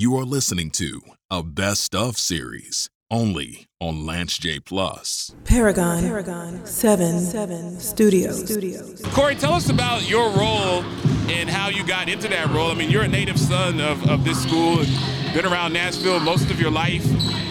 You are listening to a best of series only on Lance J Plus. Paragon, Paragon 7, 7 Studios. Studios. Corey, tell us about your role and how you got into that role. I mean, you're a native son of, of this school and been around Nashville most of your life.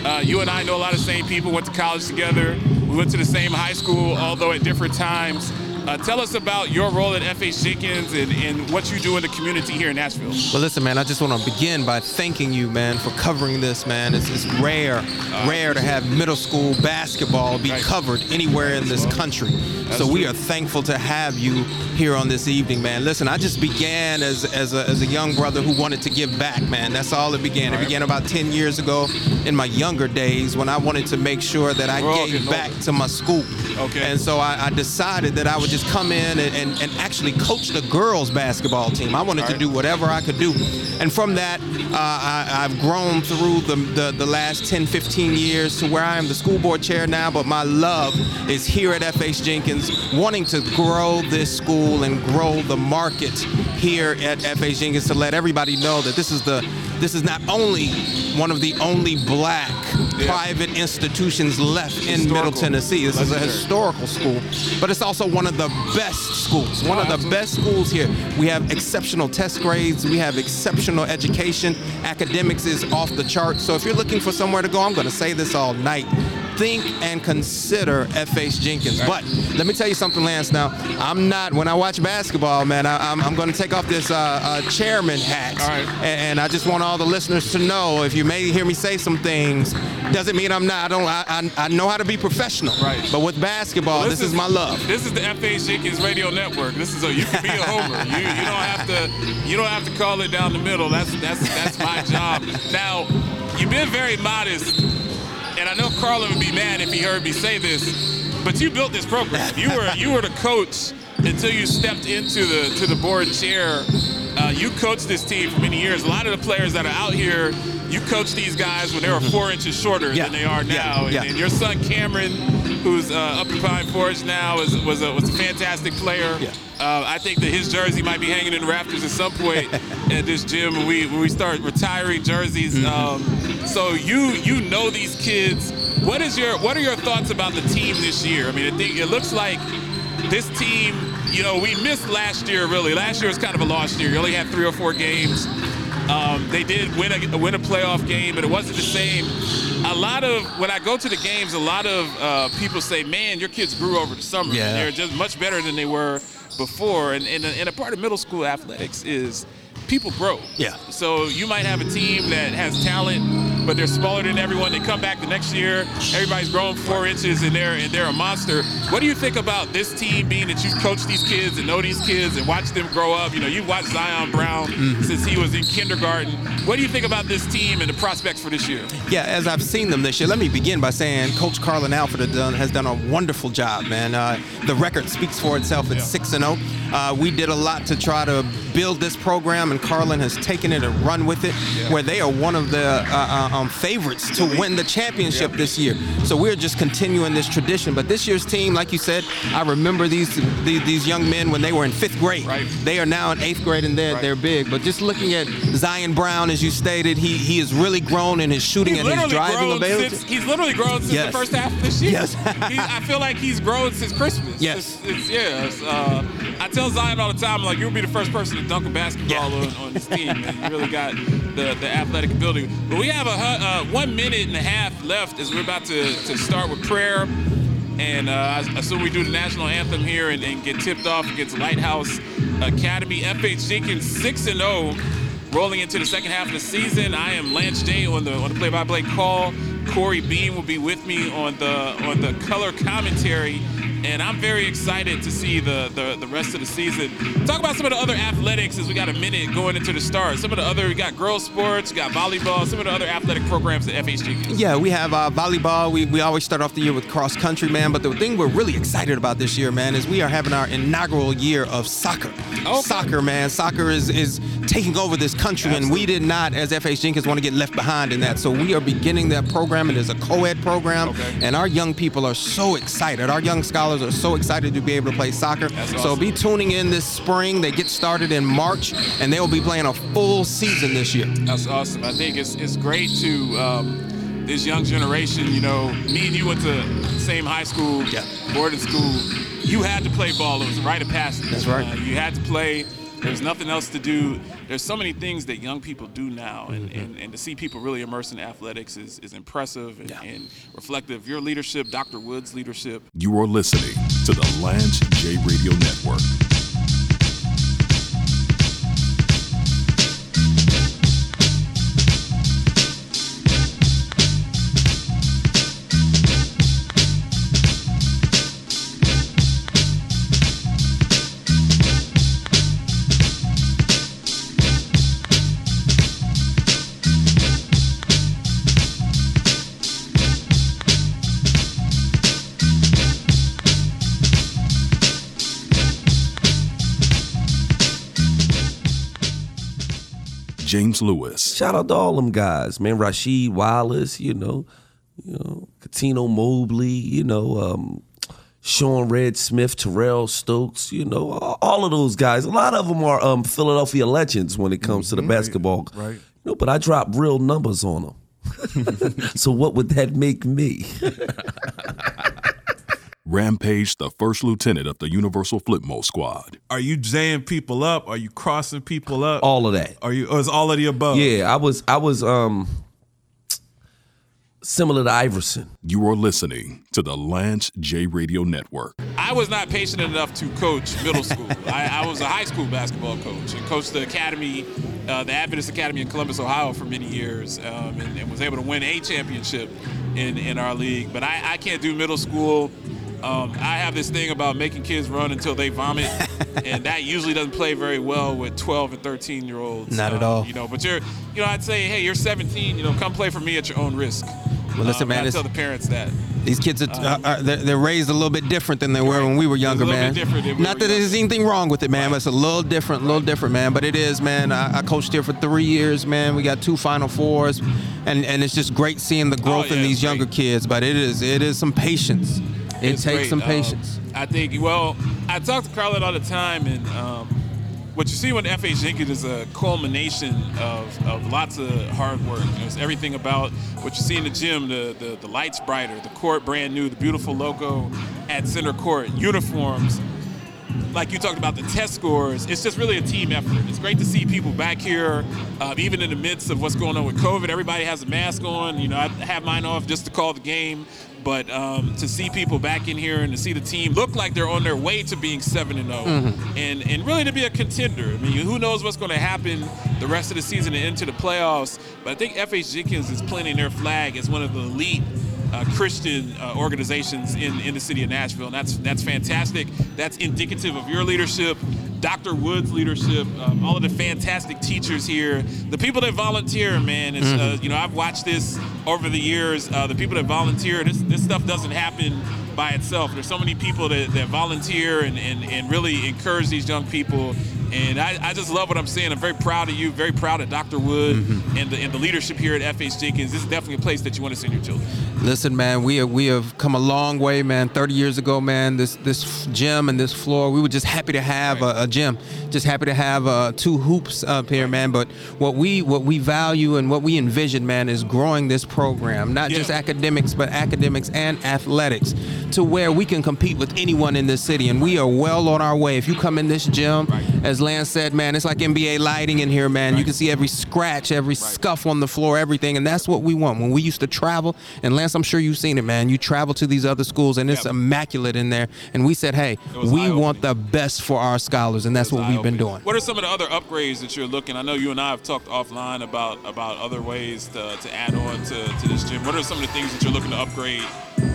Uh, you and I know a lot of same people, went to college together. We went to the same high school, although at different times. Uh, tell us about your role at FH Jenkins and, and, what you do in the community here in Nashville. Well, listen, man, I just want to begin by thanking you, man, for covering this, man. It's, it's rare, uh, rare to have middle school basketball be right. covered anywhere in this country. That's so we are thankful to have you here on this evening, man. Listen, I just began as, as, a, as a young brother who wanted to give back, man. That's all it began. Right. It began about 10 years ago in my younger days when I wanted to make sure that I We're gave back to my school. Okay. And so I, I decided that I would just just come in and, and, and, actually coach the girls basketball team. I wanted right. to do whatever I could do. And from that, uh, I, have grown through the, the, the, last 10, 15 years to where I am the school board chair now, but my love is here at FH Jenkins, wanting to grow this school and grow the market here at FH Jenkins to let everybody know that this is the this is not only one of the only black yeah. private institutions left historical. in Middle Tennessee. This Legendary. is a historical school, but it's also one of the best schools. One oh, of the absolutely. best schools here. We have exceptional test grades. We have exceptional education. Academics is off the chart. So if you're looking for somewhere to go, I'm going to say this all night think and consider FH Jenkins. But let me tell you something, Lance. Now, I'm not, when I watch basketball, man, I, am going to take off this uh, uh, chairman hat. And, and, I just want all the listeners to know if you may hear me say some things, doesn't mean I'm not, I don't, I, I, know how to be professional. Right. But with basketball, well, this, this is, is, my love. This is the FH Jenkins radio network. This is a, you can be a homer. you, you don't have to, you don't have to call it down the middle. That's, that's, that's my job. Now, you've been very modest and I know Carlin would be mad if he heard me say this, but you built this program. You were you were the coach until you stepped into the to the board chair. Uh, you coached this team for many years. A lot of the players that are out here, you coached these guys when they were four inches shorter yeah. than they are now. Yeah. Yeah. And, and, your son Cameron, who's uh, up in Pine Forge now, is, was a, was a fantastic player. Uh, I think that his jersey might be hanging in the rafters at some point at this gym when we when we start retiring jerseys. Mm-hmm. Um, so you you know these kids. What is your what are your thoughts about the team this year? I mean, I think it looks like this team. You know, we missed last year. Really, last year was kind of a lost year. You only had three or four games. Um, they did win a win a playoff game, but it wasn't the same. A lot of when I go to the games, a lot of uh, people say, "Man, your kids grew over the summer. Yeah. They're just much better than they were before, and, and, and a part of middle school athletics is people grow. Yeah. So you might have a team that has talent, but they're smaller than everyone. They come back the next year, everybody's grown four inches, and they're and they're a monster. What do you think about this team, being that you've coached these kids and know these kids and watched them grow up? You know, you've watched Zion Brown mm-hmm. since he was in kindergarten. What do you think about this team and the prospects for this year? Yeah, as I've seen them this year, let me begin by saying Coach Carlin Alford has done, has done a wonderful job, man. Uh, the record speaks for itself. It's six and zero. Oh. Uh, we did a lot to try to build this program, and Carlin has taken it and run with it, yeah. where they are one of the uh, uh, um, favorites to win the championship this year. So we're just continuing this tradition. But this year's team, like you said, I remember these these, these young men when they were in fifth grade. Right. They are now in eighth grade, and they're right. they're big. But just looking at Zion Brown, as you stated, he he has really grown in his shooting he's and his driving ability. Since, he's literally grown since yes. the first half of this year. Yes. I feel like he's grown since Christmas. Yes. It's, it's, yeah. It's, uh, I tell Zion all the time, like you'll be the first person to dunk a basketball yeah. on, on this team. You really got the, the athletic ability. But we have a uh, one minute and a half left as we're about to, to start with prayer. And uh, I assume we do the national anthem here and, and get tipped off against Lighthouse Academy. FH Jenkins 6 and 0 rolling into the second half of the season. I am Lance J on the on the play-by-play call. Corey Bean will be with me on the on the color commentary and I'm very excited to see the, the, the rest of the season. Talk about some of the other athletics as we got a minute going into the start. Some of the other, we got girls sports, we got volleyball, some of the other athletic programs at FHJ. Yeah, we have uh, volleyball. We, we always start off the year with cross country, man. But the thing we're really excited about this year, man, is we are having our inaugural year of soccer. Okay. Soccer, man. Soccer is, is taking over this country, and we did not, as FH Jenkins, want to get left behind in that. So we are beginning that program. It is a co-ed program, Okay. and our young people are so excited. Our young scholars are so excited to be able to play soccer. That's So awesome. be tuning in this spring. They get started in March, and they will be playing a full season this year. That's awesome. I think it's it's great to um, this young generation. You know, me and you went to the same high school, Yeah. boarding school. You had to play ball. It was a rite of passage. That's right. Uh, you had to play. There's nothing else to do. There's so many things that young people do now, and, Mm-hmm. and, and to see people really immersed in athletics is, is impressive and, Yeah. and reflective of your leadership, Dr. Wood's leadership. You are listening to the Lance J Radio Network. James Lewis, Shout out to all them guys, man. Rasheed Wallace, you know, you know, Cuttino Mobley, you know, um, Sean Red Smith, Terrell Stokes, you know, all, all of those guys. A lot of them are um, Philadelphia legends when it comes to the basketball. right. You know, but I drop real numbers on them. so what would that make me? Rampage, the first lieutenant of the Universal Flipmo Squad. Are you jaying people up? Are you crossing people up? all of that. Are you? Or is all of the above? Yeah, I was I was um similar to Iverson. You are listening to the Lance J Radio Network. I was not patient enough to coach middle school. I, I was a high school basketball coach and coached the academy, uh, the Adventist Academy in Columbus, Ohio, for many years, um, and, and was able to win a championship in, in our league. But I, I can't do middle school. Um, I have this thing about making kids run until they vomit, and that usually doesn't play very well with 12 and 13 year olds. Not at Um, all. You know, but you're, you know, I'd say, hey, you're 17. You know, come play for me at your own risk. Well, listen, Um, man, I tell the parents that. These kids are, are, are they're, they're raised a little bit different than they were when we were younger, man. we Not were that there's anything wrong with it, man, but it's a little different, a little different, man. But it is, man. I, I coached here for three years, man. We got two Final Fours, and and it's just great seeing the growth Oh, yeah, in these younger great. kids. But it is it is some patience. It It's takes great. some Um, patience. I think. Well, I talk to Carlin all the time, and um, what you see with FH Jenkins is a culmination of, of lots of hard work. It's everything about what you see in the gym. The, the the lights brighter, the court brand new, the beautiful logo at center court, uniforms. Like you talked about the test scores, it's just really a team effort. It's great to see people back here, uh, even in the midst of what's going on with COVID. Everybody has a mask on. You know, I have mine off just to call the game. But um, to see people back in here and to see the team look like they're on their way to being seven and zero, and and really to be a contender. I mean, who knows what's going to happen the rest of the season and into the playoffs? But I think FH Jenkins is planting their flag as one of the elite uh, Christian uh, organizations in, in the city of Nashville, and that's that's fantastic. That's indicative of your leadership, Dr. Wood's leadership, um, all of the fantastic teachers here, the people that volunteer. Man, it's uh, you know I've watched this over the years. Uh, the people that volunteer, this this stuff doesn't happen by itself. There's so many people that, that volunteer and, and, and really encourage these young people. And I, I just love what I'm seeing. I'm very proud of you, very proud of Dr. Wood and, the, and the leadership here at FH Jenkins. This is definitely a place that you want to send your children. Listen, man, we have, we have come a long way, man. 30 years ago, man, this this gym and this floor, we were just happy to have a, a gym, just happy to have uh, two hoops up here, man. But what we what we value and what we envision, man, is growing this program, not just academics, but academics and athletics, to where we can compete with anyone in this city, and we are well on our way. If you come in this gym, as Lance said, man, it's like NBA lighting in here, man. You can see every scratch, every scuff on the floor, everything, and that's what we want. When we used to travel, and Lance, I'm sure you've seen it, man. You travel to these other schools, and it's Yep. immaculate in there. And we said, hey, we want the best for our scholars, and that's what we've been doing. What are some of the other upgrades that you're looking? I know you and I have talked offline about about other ways to, to add on to, to this gym. What are some of the things that you're looking to upgrade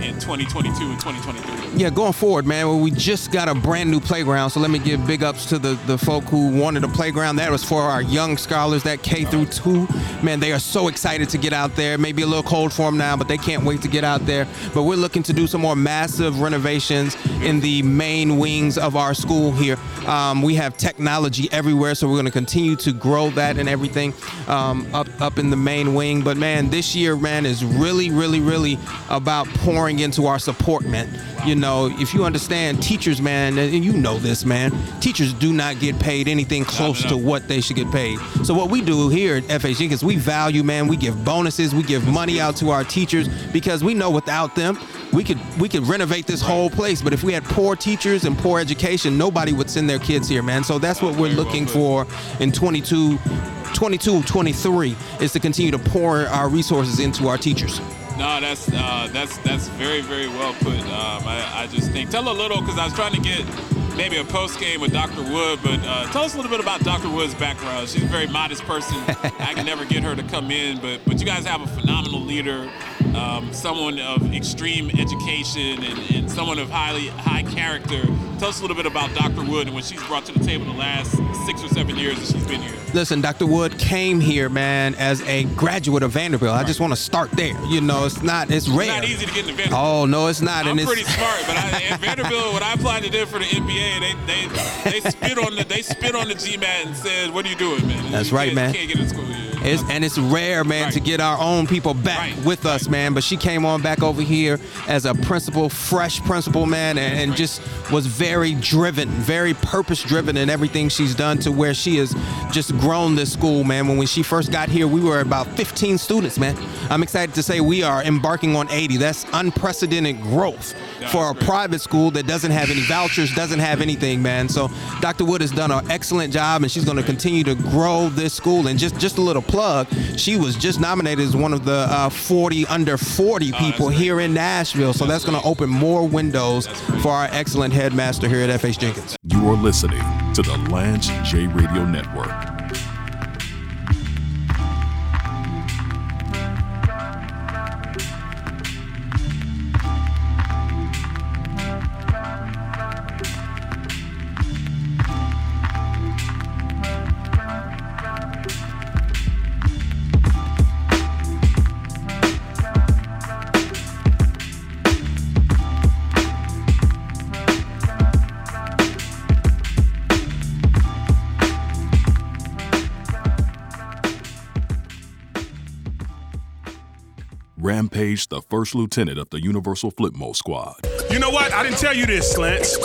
in 2022 and 2023? Yeah, going forward, man. Well, we just got a brand new playground, so let me give big ups to the, the folk who wanted a playground. That was for our young scholars, that K through two. Man, they are so excited to get out there. Maybe a little cold for them now, but they can't wait to get out there. But we're looking to do some more massive renovations in the main wings of our school here. Um, we have technology everywhere, so we're going to continue to grow that and everything um, up up in the main wing. But man, this year, man, is really, really, really about pouring into our support, man. You know, if you understand teachers, man, and you know this, man, teachers do not get paid anything close to what they should get paid. So what we do here at FHJ is we value, man, we give bonuses, we give money out to our teachers because we know without them, we could we could renovate this whole place. But if we had poor teachers and poor education, nobody would send their kids here, man. So that's what we're looking for in 22, 22, 23 is to continue to pour our resources into our teachers. No, that's uh, that's that's very very well put. Um, I, I just think tell a little because I was trying to get maybe a post game with Dr. Wood, but uh, tell us a little bit about Dr. Wood's background. She's a very modest person. I can never get her to come in, but but you guys have a phenomenal leader, um, someone of extreme education and, and someone of highly high character. Tell us a little bit about Dr. Wood and what she's brought to the table the last six or seven years that she's been here. Listen, Dr. Wood came here, man, as a graduate of Vanderbilt. I just want to start there. You know, it's not, it's rare. It's not easy to get into Vanderbilt. Oh no, it's not. I'm and pretty it's smart, but I, at Vanderbilt, when I applied to them for the MBA, they they they spit on the they spit on the GMAT and said, "What are you doing, man?" That's You right, man. Can't get in school here. It's, and it's rare, man, to get our own people back Right. with us, man. But she came on back over here as a principal, fresh principal, man, and, and just was very driven, very purpose driven in everything she's done to where she has just grown this school, man. When, when she first got here, we were about 15 students, man. I'm excited to say we are embarking on 80. That's unprecedented growth for a private school that doesn't have any vouchers, doesn't have anything, man. So Dr. Wood has done an excellent job, and she's going to continue to grow this school. And just just a little plug, she was just nominated as one of the uh, 40 under 40 people great. here in Nashville. So that's, going to open more windows for our excellent headmaster here at FH Jenkins. You are listening to the Lance J Radio Network. Rampage, the first lieutenant of the Universal Flipmo Squad. You know what? I didn't tell you this, Lance.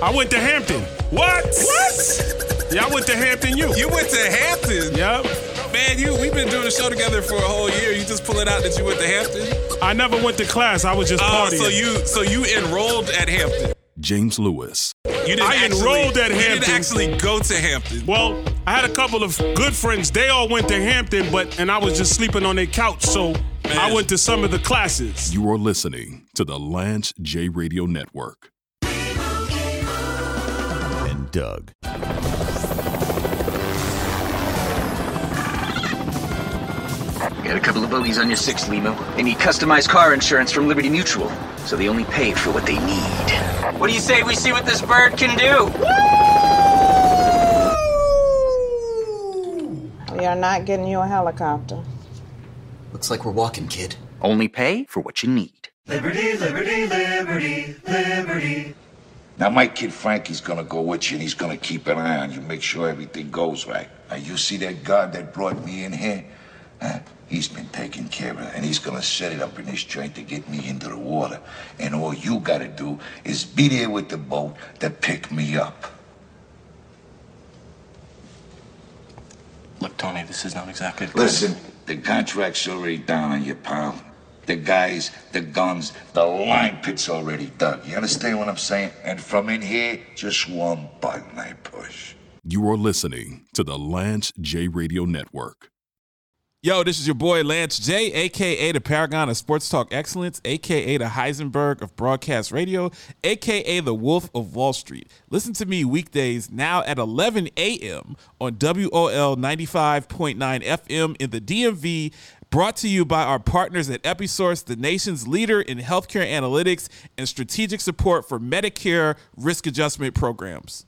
I went to Hampton. What? What? Yeah, I went to Hampton U. You went to Hampton? Yep. Man, you we've been doing a show together for a whole year. You just pull it out that you went to Hampton? I never went to class. I was just Oh, partying. so you so you enrolled at Hampton. James Lewis, You didn't I actually, enrolled at You Hampton. didn't actually go to Hampton. Well, I had a couple of good friends. They all went to Hampton, but and I was just sleeping on their couch, so I went to some of the classes. you are listening to the Lance J Radio Network. and Doug. Got a couple of bogeys on your six, Limu. They need customized car insurance from Liberty Mutual, so they only pay for what they need. What do you say we see what this bird can do? We are not getting you a helicopter. Looks like we're walking, kid. Only pay for what you need. Liberty, liberty, liberty, liberty. Now, my kid Frankie's gonna go with you and he's gonna keep an eye on you, make sure everything goes right. Now, you see that guard that brought me in here? Huh? He's been taking care of it, and he's gonna set it up in this joint to get me into the water. And all you gotta do is be there with the boat to pick me up. Look, Tony, this is not exactly. Listen, the contract's already down on you, pal. The guys, the guns, the line pit's already dug. You understand what I'm saying? And from in here, just one button I push. You are listening to the Lance J Radio Network. Yo, this is your boy Lance J, aka the Paragon of Sports Talk Excellence, aka the Heisenberg of Broadcast Radio, aka the Wolf of Wall Street. Listen to me weekdays now at 11 a.m. on WOL 95.9 FM in the DMV, Brought to you by our partners at Episource, the nation's leader in healthcare analytics and strategic support for Medicare risk adjustment programs.